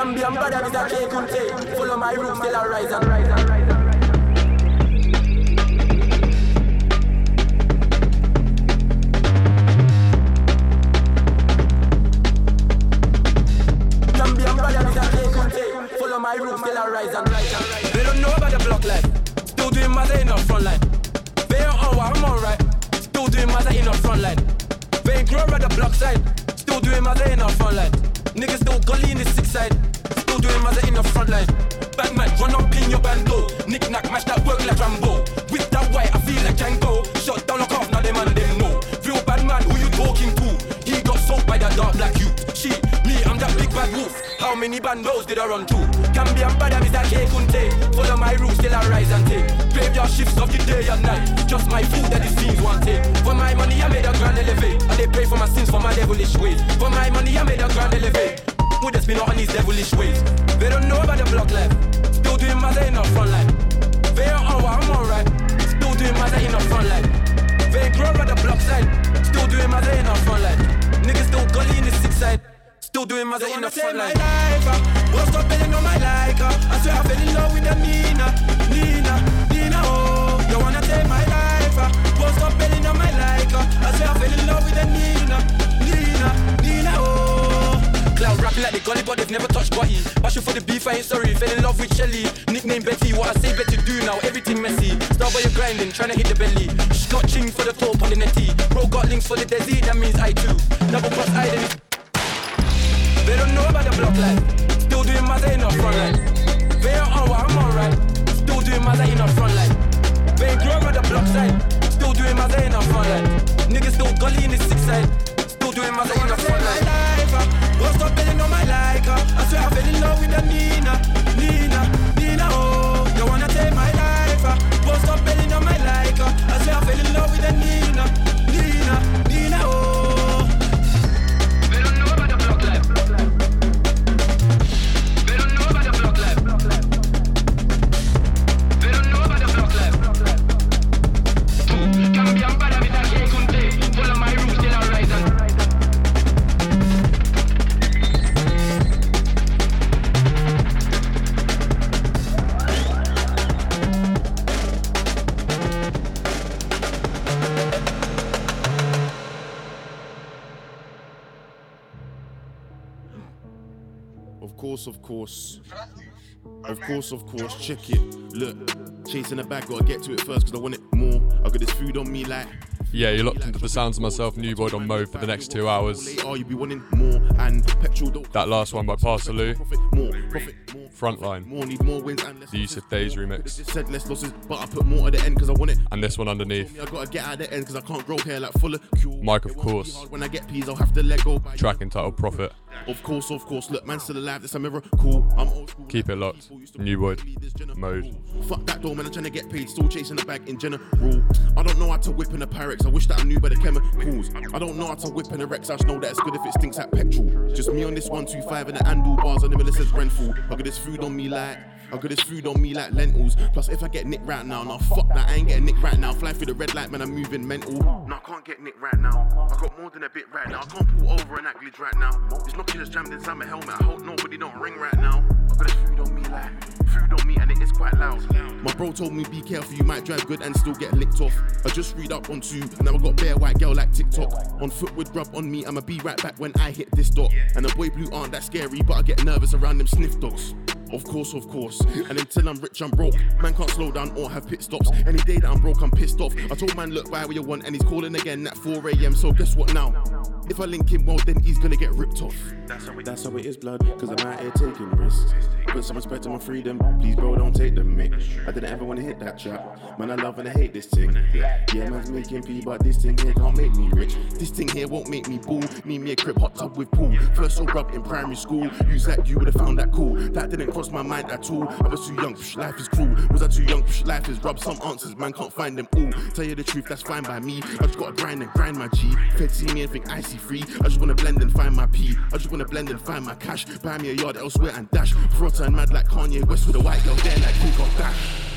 Gambian brother is a K Kunte. Follow my roots, still I rise and rise and rise. My roots, still I rise and rise and rise. They don't know about the block life. Still doing day in the front line. They don't know why I'm alright. Still doing day in the front line. They ain't grow at the block side. Still doing day in the front line. Niggas still gully in the six side. Still doing day in the front line. Batman, run up in your bando. Nick knack, mash that work like Rambo. With that white, I feel like Django. Shot down, lock off, now them man, them know. Real bad man, who you talking to? He got soaked by that dark black you. Shit, me, I'm that big bad wolf. How many bandos did I run to? Gambian bad, I'm that K Kunte. Follow my roots till I rise and take. Graveyard shifts of the day and night. Just my food that the scenes want take. For my money, I made a grand elevate. And they pray for my sins for my devilish ways. For my money, I made a grand elevate. Who just been on these devilish ways? They don't know about the block life. Still doing my in the front line. They don't know what I'm. Still doing my in the front line. They grow at the block side. Still doing my day in the front line. Niggas still gully in the six side. Still doing my day in the front line. Life, uh. Won't stop betting on my like. Uh. I swear I fell in love with the Nina, Nina, Nina. Oh, you wanna take my life? Uh. Won't stop betting on my like. Uh. I swear I fell in love with the Nina, Nina, Cloud rapping like the gully, but they've never touched body. Passion for the beef, I ain't sorry. Fell in love with Shelly. Nickname Betty, what I say better do now. Everything messy. Start by your grinding, trying to hit the belly. Scotching for the top on the netty. Bro got links for the desi, that means I too. Double cross identity. They don't know about the block life. Still doing my day in the front line. They don't know what I'm alright. Still doing my day in the front line. They ain't grow at the block side. Still doing my day in the front line. Niggas still gully in the six side. Still doing my day in the front line. Life, uh. Won't stop betting on my like. Uh. I swear I fell in love with the Nina, Nina, Nina. Oh, you wanna take my life? Won't stop betting on my like. Uh. I swear I fell in love with the Nina, Nina, course, of course. Of course, of course. Check it. Look, chasing a bag, gotta get to it first because I want it more. I got this food on me like. Yeah, you're locked into the sounds of myself, New Boyd on Mode for the next two hours. Oh, Later, you be wanting more and petrol don't That last one by Parsaloo, profit more, profit more. Frontline, More need more wins and less. the Yusuf Days remix, said losses, but I put more at the end because I want it. and this one underneath. I gotta get out the end because I can't grow hair like full. Mike, of It won't be course. When I get peas, I'll have to let go. By Track entitled Profit. Of course, of course. Look, man, still alive. This a mirror. Cool. I'm old school. Keep it locked. New Wood, Mode. Fuck that door, man. I'm trying to get paid. Still chasing the bag in general. I don't know how to whip in a Pyrex. I wish that I knew by the chemicals. I don't know how to whip in a Rex. I just know that it's good if it stinks like petrol. Just me on this 125 and the handlebars on the middle says Renfrew. I got this food on me like. I got this food on me like lentils. Plus, if I get nicked right now, now fuck that. I ain't getting nicked right now. Flying through the red light, man. I'm moving mental. No, I can't get nicked right now. I got more than a bit right now. I can't pull over and act glitch right now. This knocky just jammed inside my helmet. I hope nobody don't ring right now. I got this food on me like. Food on me and it is quite loud. My bro told me be careful, you might drive good and still get licked off. I just read up on two, now I got bare white girl like TikTok. On foot with rub on me, I'ma be right back when I hit this dot. And the boy blue aren't that scary, but I get nervous around them sniff dogs. Of course, of course. And until I'm rich, I'm broke. Man can't slow down or have pit stops. Any day that I'm broke, I'm pissed off. I told man, look, buy what you want, and he's calling again at 4 a.m. So guess what now? If I link him well, then he's gonna get ripped off. That's how it is, blood, cause I'm out here taking risks. Put some respect on my freedom, please, bro, don't take the mic. I didn't ever wanna hit that trap. Man, I love and I hate this thing. Yeah, man's making P, but this thing here can't make me rich. This thing here won't make me bull. Need me a crib hot tub with pool. First so rub in primary school. Use that, you would've found that cool. That didn't cross my mind at all. I was too young, psh, life is cruel. Was I too young, psh, life is rub. Some answers, man, can't find them all. Tell you the truth, that's fine by me. I just gotta grind and grind my G. Fed see me and think I see free. I just wanna blend and find my P. I just wanna blend and find my cash. Buy me a yard elsewhere and dash. I turn mad like Kanye West with a white girl there like Kim Kardashian.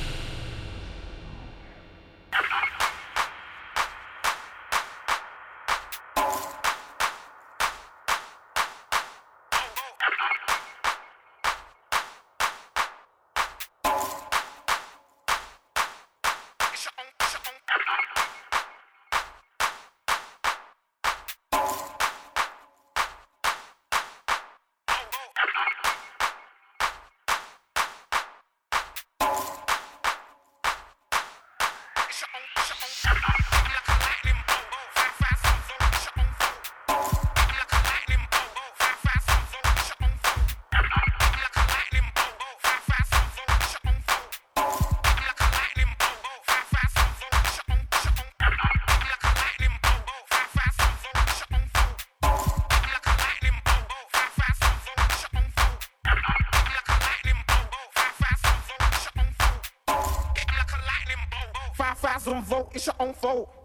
It's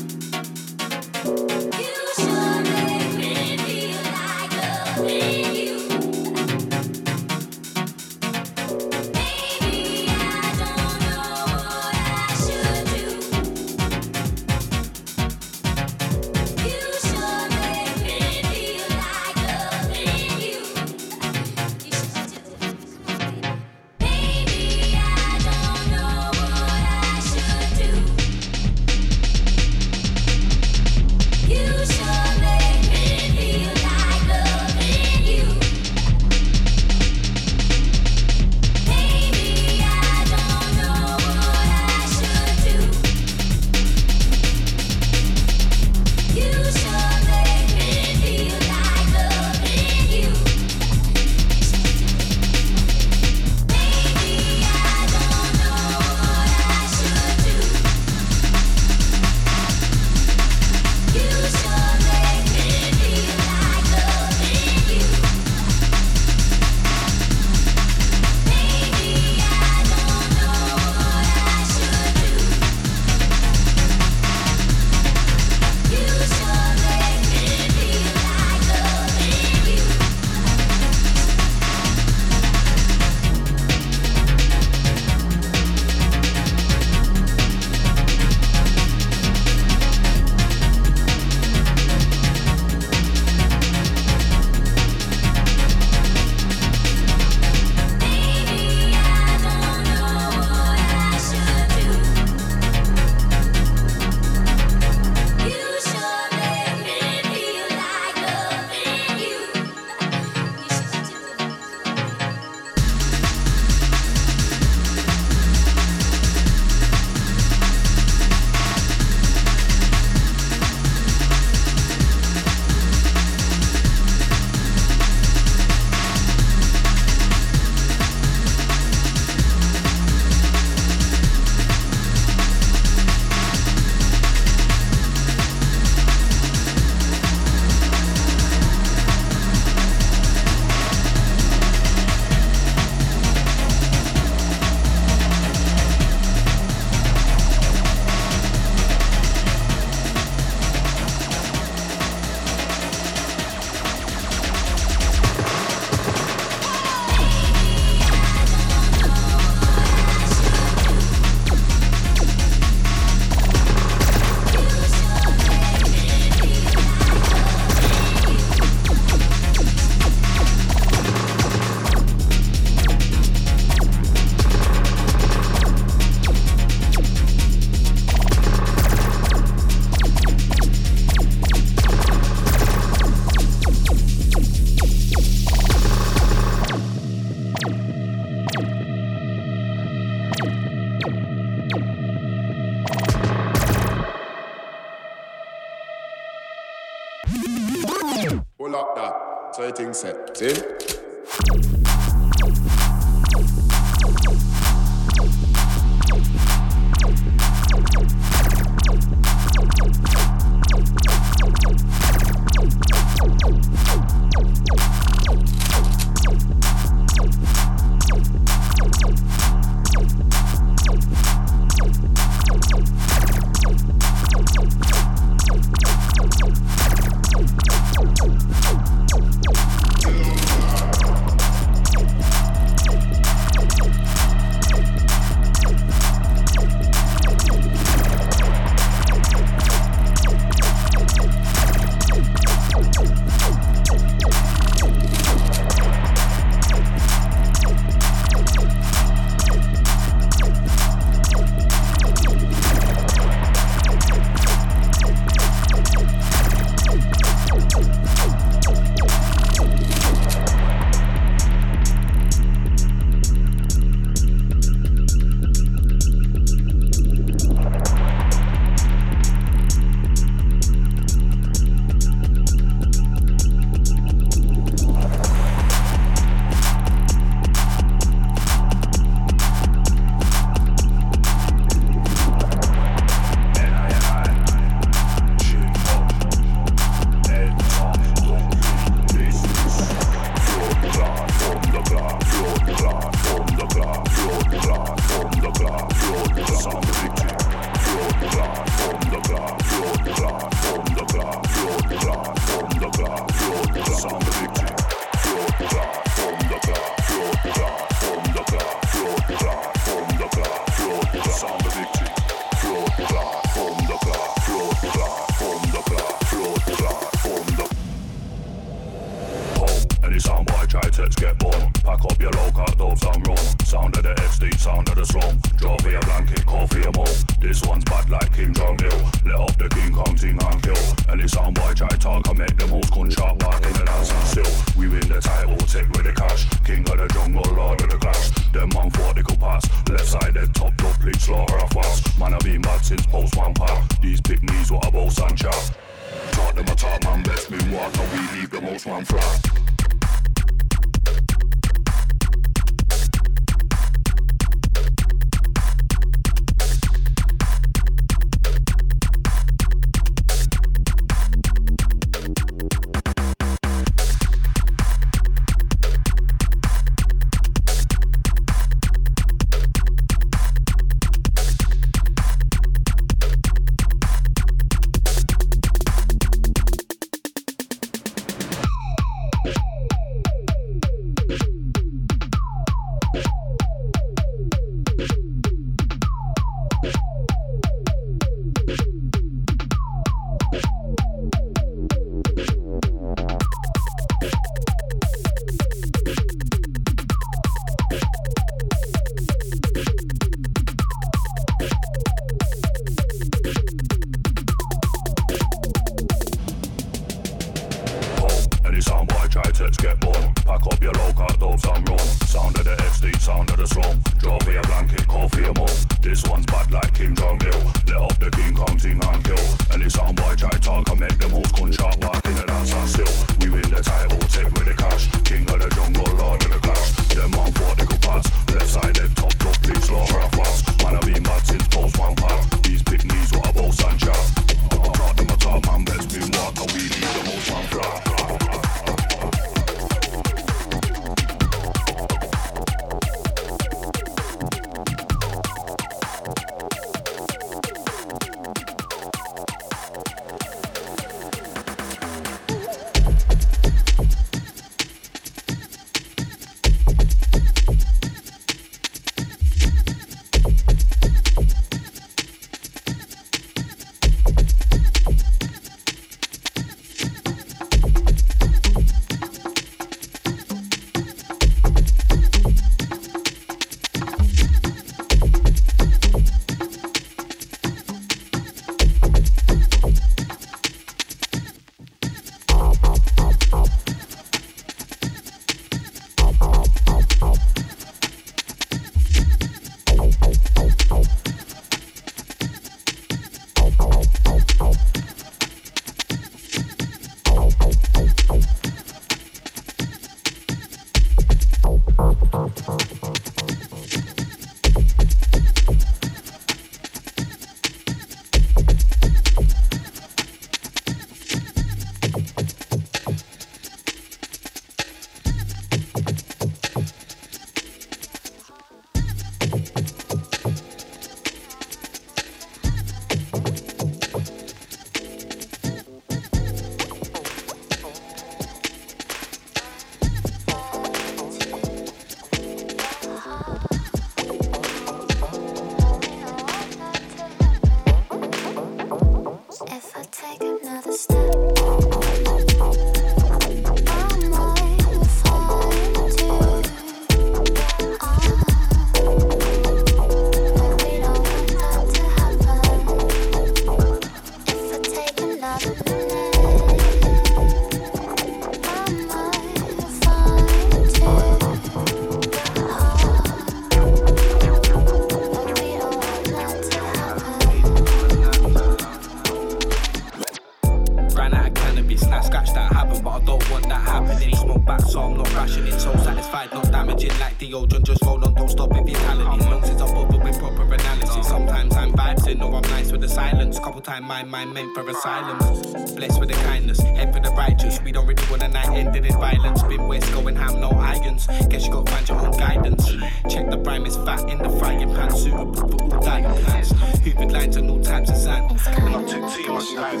to know I'm nice with the silence. Couple time my mind meant for asylums. Blessed with the kindness, head for the righteous. We don't really want a night ended in violence. Been west going ham, no irons. Guess you gotta find your own guidance. Check the rhyme is fat in the frying pan, suitable for all diet plans. Hoovered lines and all types of sand. But not too too much time.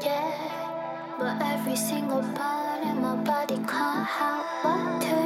Yeah, but every single part in my body can't help but turn.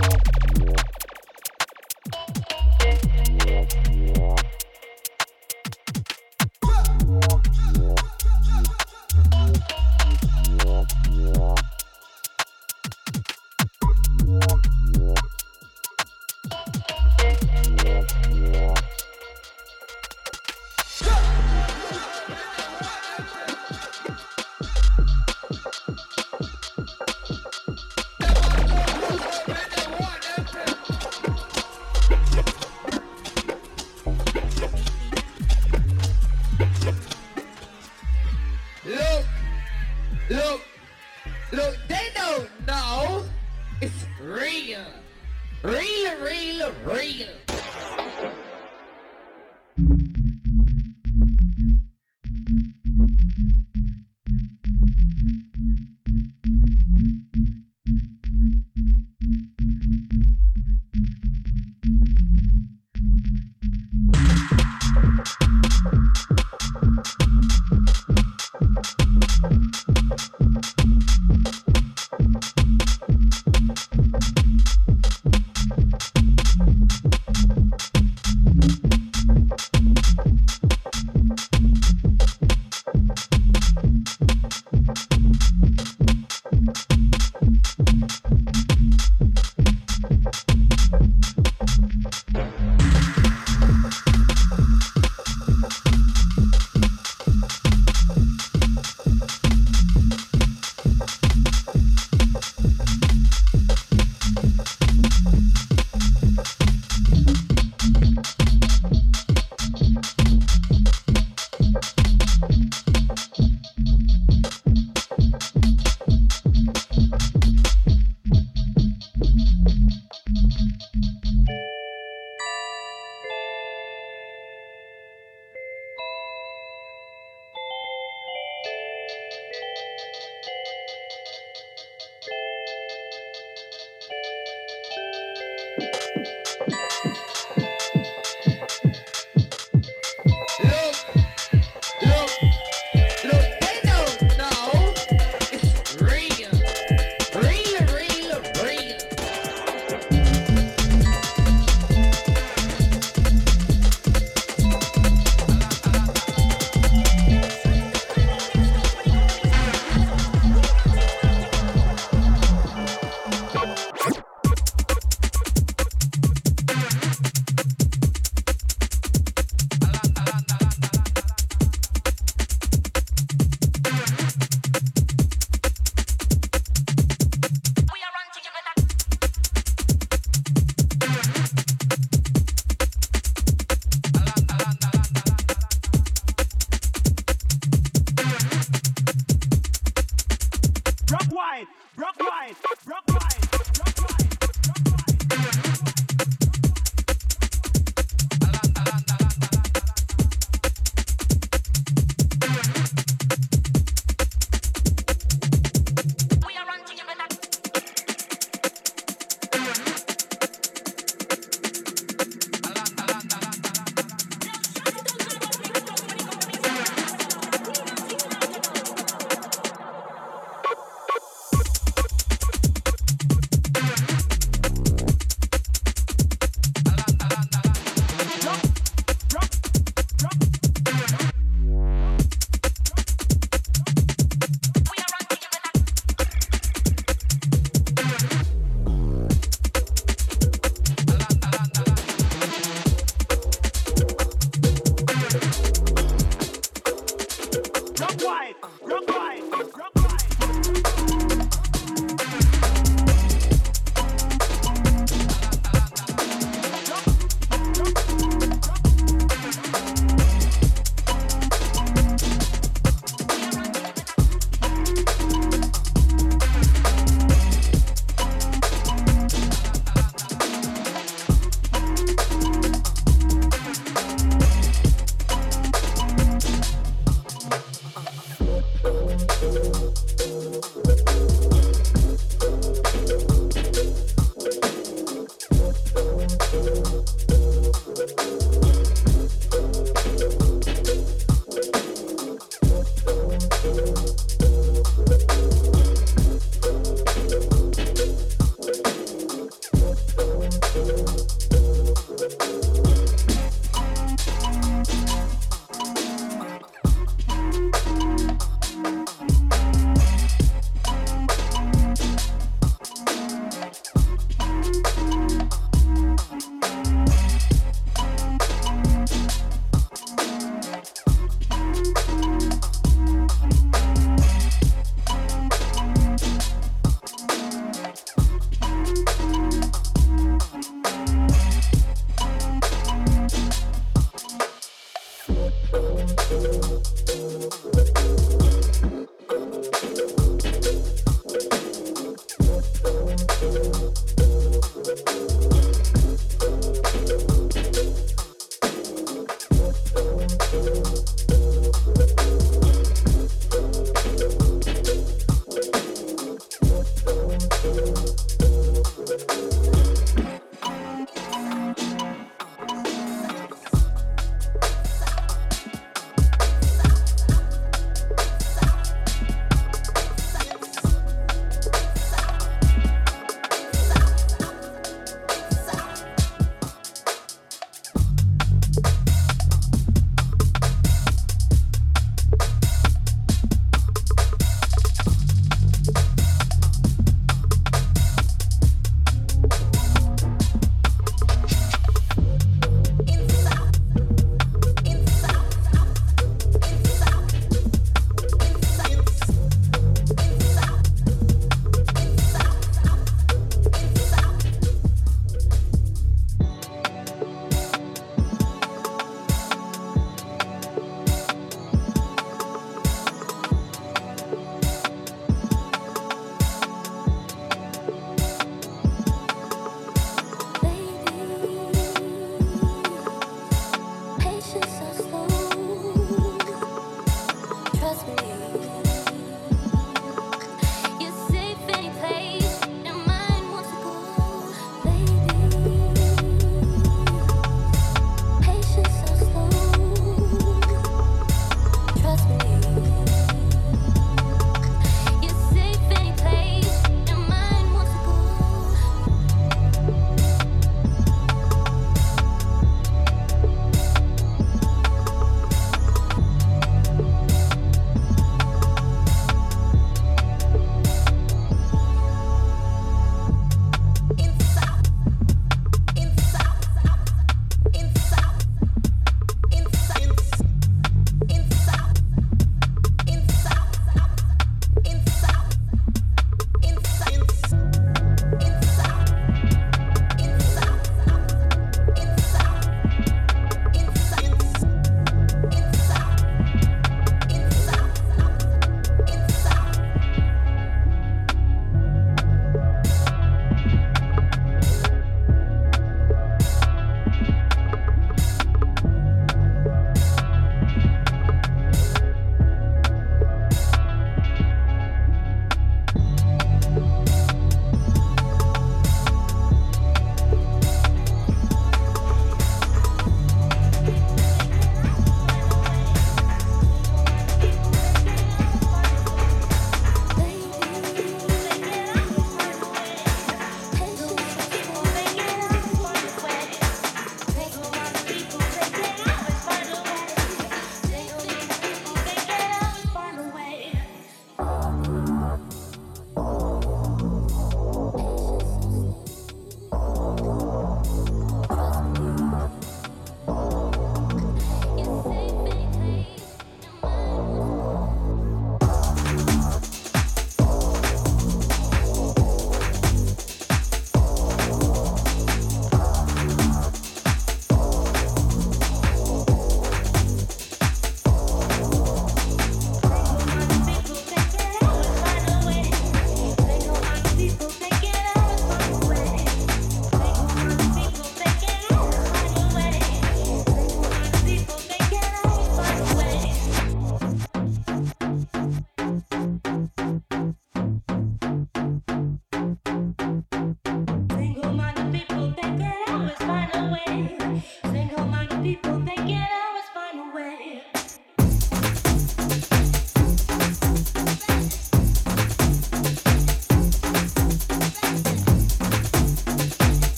Thank you.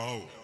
No.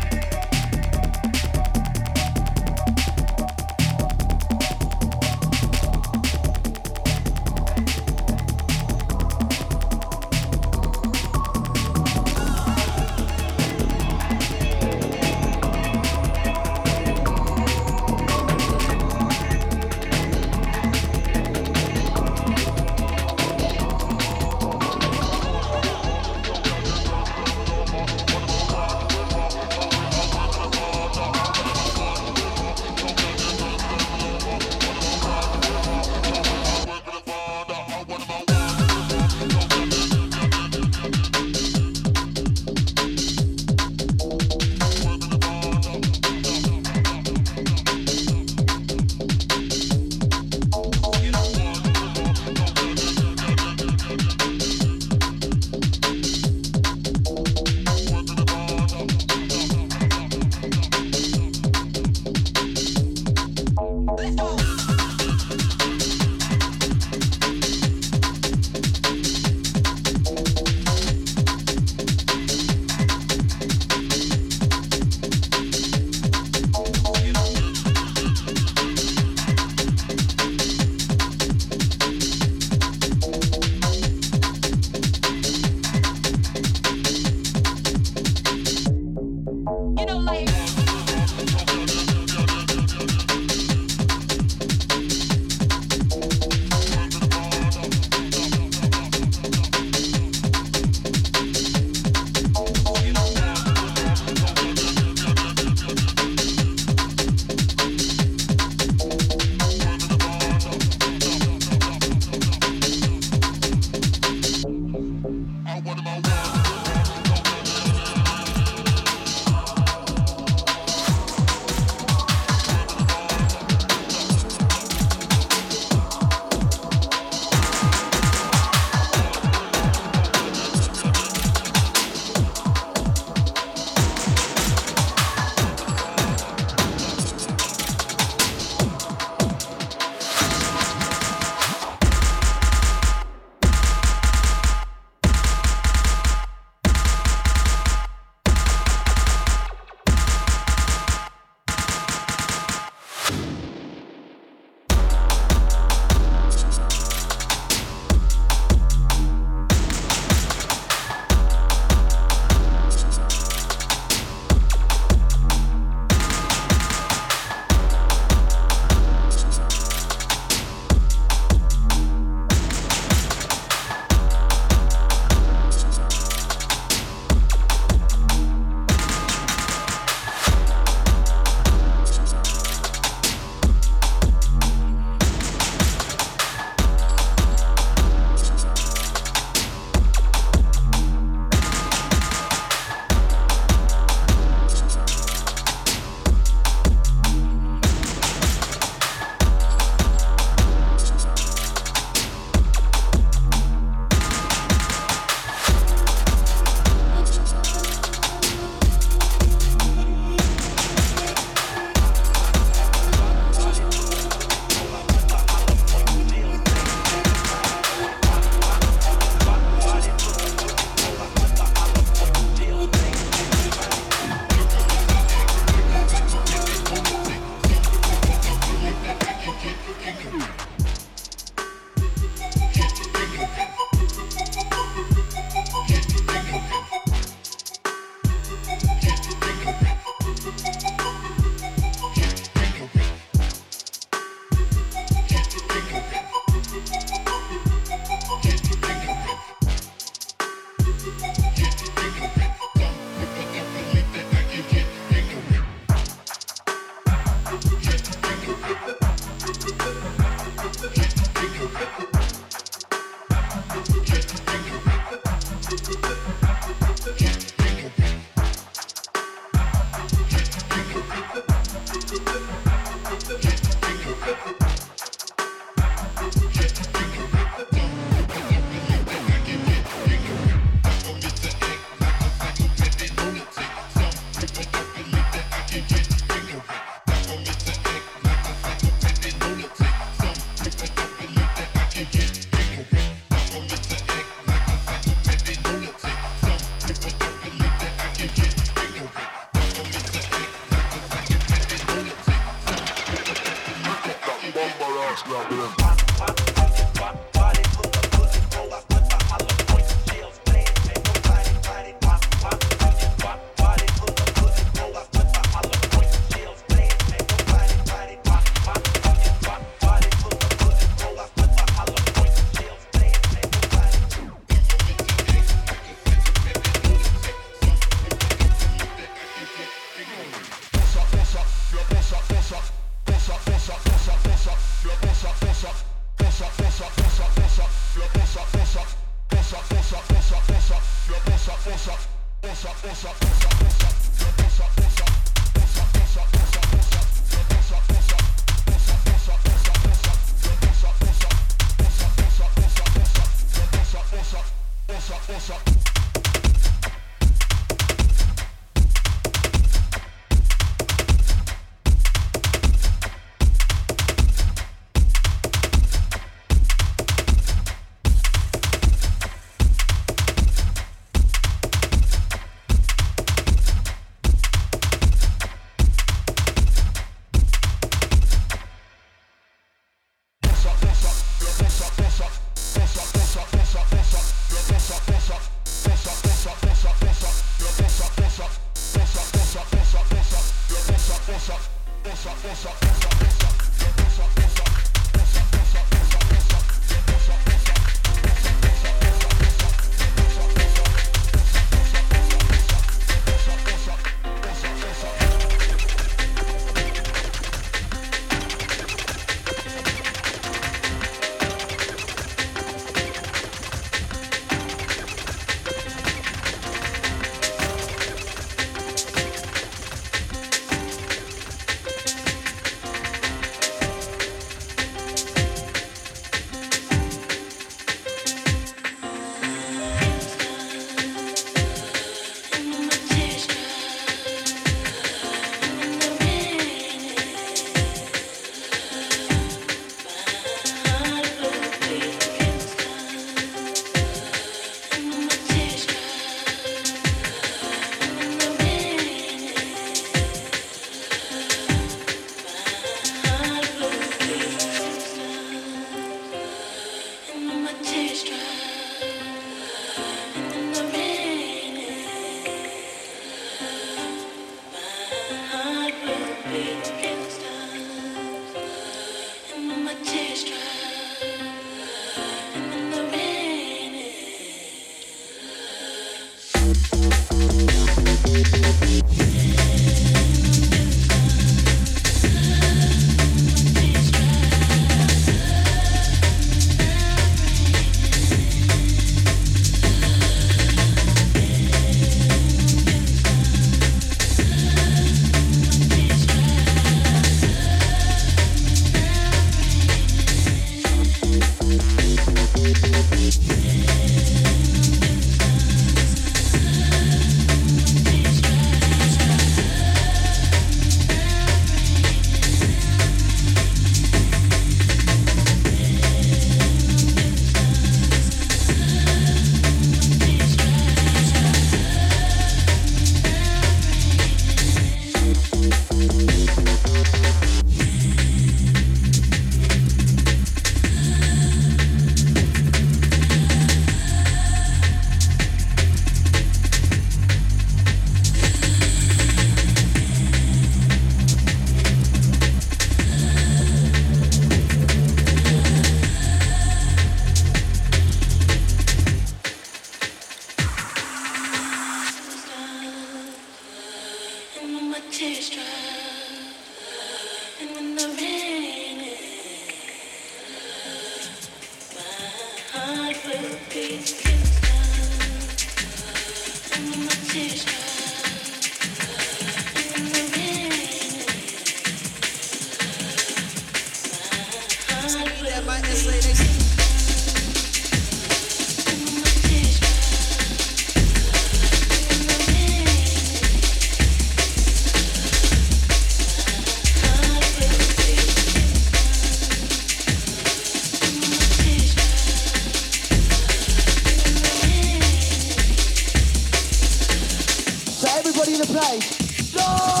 Nice!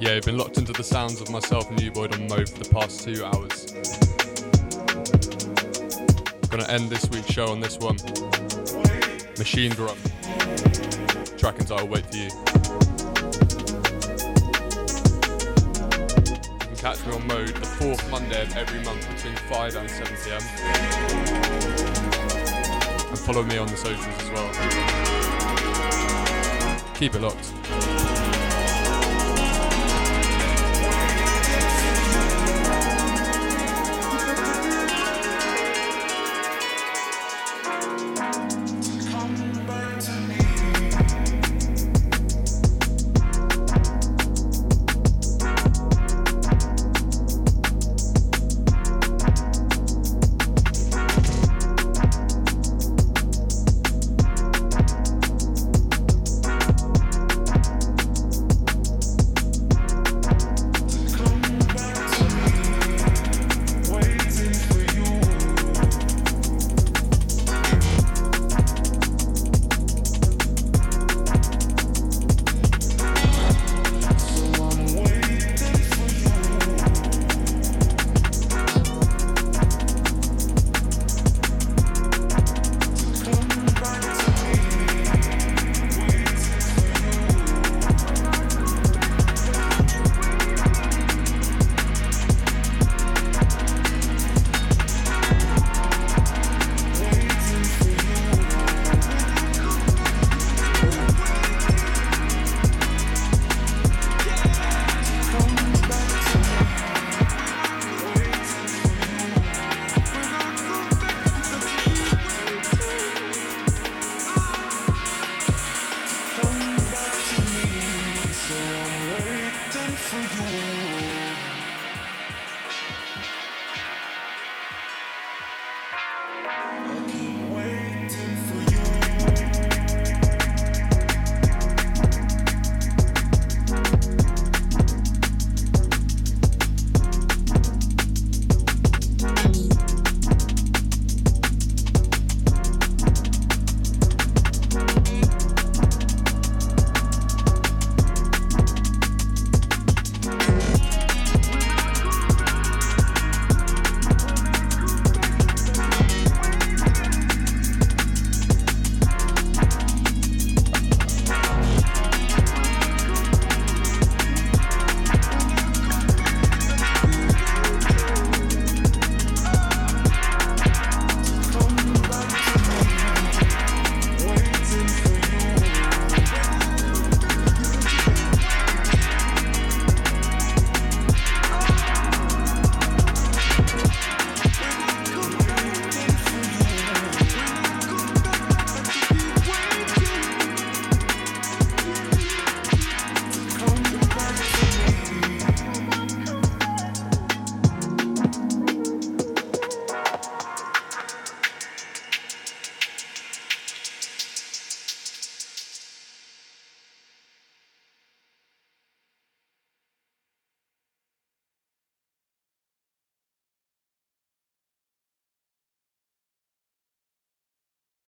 Yeah, you've been locked into the sounds of myself, New Boyd on Mo for the past two hours. Gonna end this week's show on this one. Machinedrum. Track entitled Wait for You. You can catch me on Mode the fourth Monday of every month between 5 and 7 pm. And follow me on the socials as well. Keep it locked.